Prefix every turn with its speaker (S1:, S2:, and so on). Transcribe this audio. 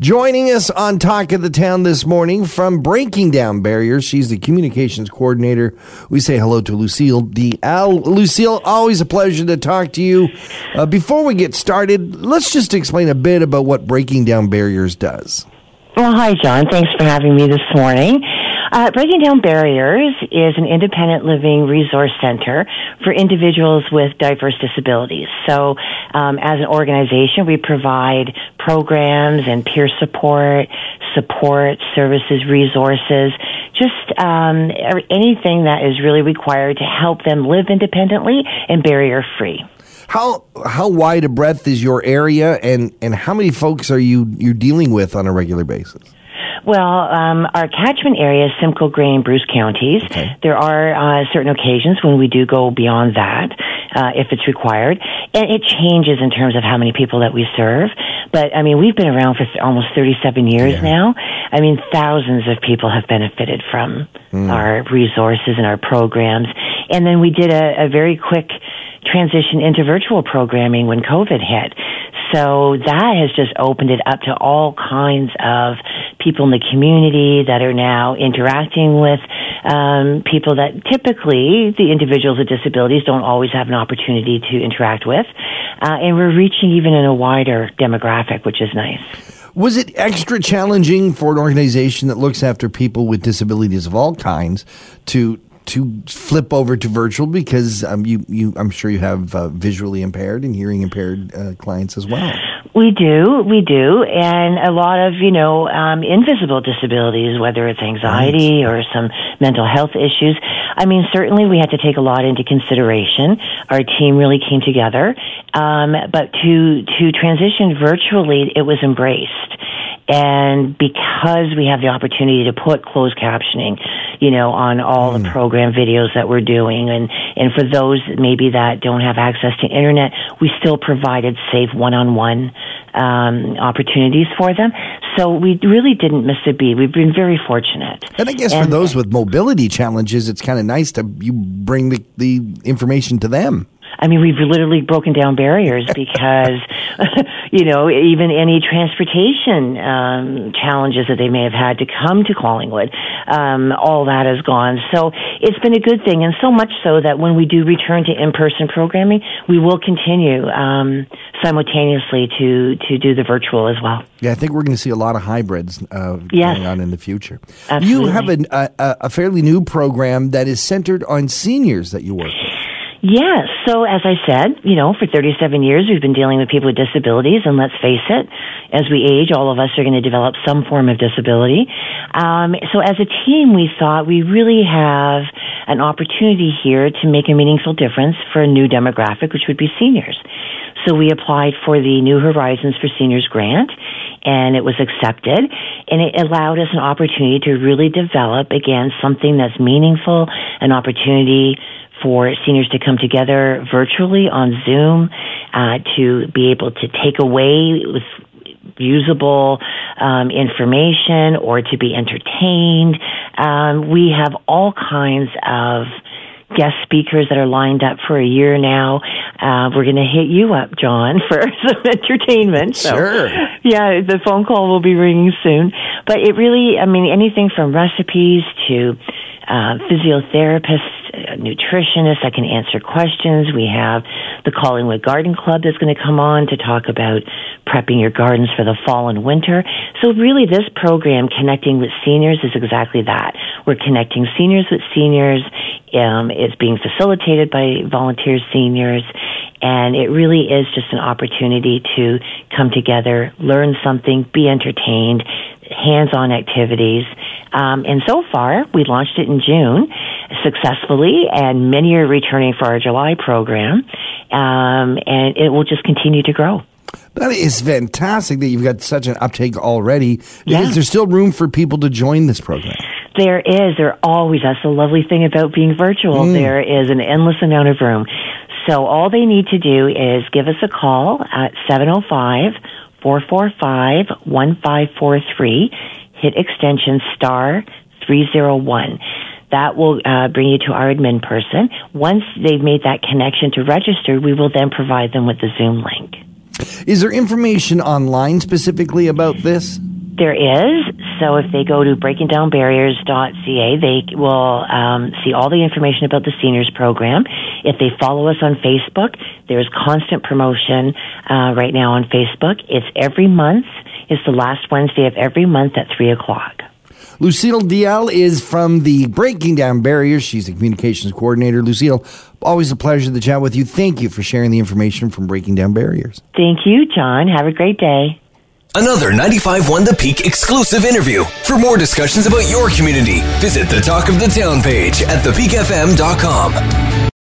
S1: Joining us on Talk of the Town this morning from Breaking Down Barriers, she's the communications coordinator. We say hello to Lucille Dalziel. Lucille, always a pleasure to talk to you. Uh, before we get started, let's just explain a bit about what Breaking Down Barriers does.
S2: Well, hi, John. Thanks for having me this morning. Uh, Breaking Down Barriers is an independent living resource center for individuals with diverse disabilities. So, um, as an organization, we provide programs and peer support, support, services, resources, just um, anything that is really required to help them live independently and barrier free.
S1: How how wide a breadth is your area, and, and how many folks are you you dealing with on a regular basis?
S2: Well, um, our catchment area is Simcoe, Grey, and Bruce counties. Okay. There are uh, certain occasions when we do go beyond that uh, if it's required, and it changes in terms of how many people that we serve. But I mean, we've been around for th- almost 37 years yeah. now. I mean, thousands of people have benefited from mm. our resources and our programs. And then we did a, a very quick transition into virtual programming when COVID hit. So that has just opened it up to all kinds of people in the community that are now interacting with um, people that typically the individuals with disabilities don't always have an opportunity to interact with. Uh, and we're reaching even in a wider demographic, which is nice.
S1: Was it extra challenging for an organization that looks after people with disabilities of all kinds to to flip over to virtual because um, you, you, I'm sure you have uh, visually impaired and hearing impaired uh, clients as well.
S2: We do, we do, and a lot of you know um, invisible disabilities, whether it's anxiety right. or some mental health issues. I mean, certainly we had to take a lot into consideration. Our team really came together, um, but to to transition virtually, it was embraced. And because we have the opportunity to put closed captioning, you know, on all mm. the program videos that we're doing, and, and for those maybe that don't have access to internet, we still provided safe one-on-one um, opportunities for them. So we really didn't miss a beat. We've been very fortunate.
S1: And I guess and, for those with mobility challenges, it's kind of nice to you bring the, the information to them.
S2: I mean, we've literally broken down barriers because, you know, even any transportation um, challenges that they may have had to come to Collingwood, um, all that is gone. So it's been a good thing, and so much so that when we do return to in-person programming, we will continue um, simultaneously to to do the virtual as well.
S1: Yeah, I think we're going to see a lot of hybrids uh,
S2: yes.
S1: going on in the future.
S2: Absolutely.
S1: You have a, a, a fairly new program that is centered on seniors that you work with.
S2: Yes. So as I said, you know, for 37 years we've been dealing with people with disabilities, and let's face it, as we age, all of us are going to develop some form of disability. Um, so as a team, we thought we really have an opportunity here to make a meaningful difference for a new demographic, which would be seniors. So we applied for the New Horizons for Seniors grant, and it was accepted, and it allowed us an opportunity to really develop again something that's meaningful, an opportunity for seniors to come together virtually on Zoom, uh, to be able to take away with usable um, information or to be entertained. Um, we have all kinds of guest speakers that are lined up for a year now. Uh, we're going to hit you up, John, for some entertainment.
S1: So, sure.
S2: Yeah, the phone call will be ringing soon. But it really, I mean, anything from recipes to uh, physiotherapists, nutritionists that can answer questions. We have the Collingwood Garden Club that's going to come on to talk about prepping your gardens for the fall and winter. So really this program, Connecting with Seniors, is exactly that. We're connecting seniors with seniors. Um, it's being facilitated by volunteer seniors. And it really is just an opportunity to come together, learn something, be entertained, hands-on activities. Um, and so far, we launched it in June successfully, and many are returning for our July program. Um, and it will just continue to grow.
S1: That is fantastic that you've got such an uptake already.
S2: Yeah.
S1: Is there still room for people to join this program?
S2: There is. There always. That's the lovely thing about being virtual. Mm. There is an endless amount of room. So all they need to do is give us a call at 705 445 1543. Hit extension star 301. That will uh, bring you to our admin person. Once they've made that connection to register, we will then provide them with the Zoom link.
S1: Is there information online specifically about this?
S2: There is. So if they go to breakingdownbarriers.ca, they will um, see all the information about the seniors program. If they follow us on Facebook, there's constant promotion uh, right now on Facebook. It's every month. It's the last Wednesday of every month at 3 o'clock.
S1: Lucille Dalziel is from the Breaking Down Barriers. She's the communications coordinator. Lucille, always a pleasure to chat with you. Thank you for sharing the information from Breaking Down Barriers.
S2: Thank you, John. Have a great day.
S3: Another 95.1 The Peak exclusive interview. For more discussions about your community, visit the Talk of the Town page at thepeakfm.com.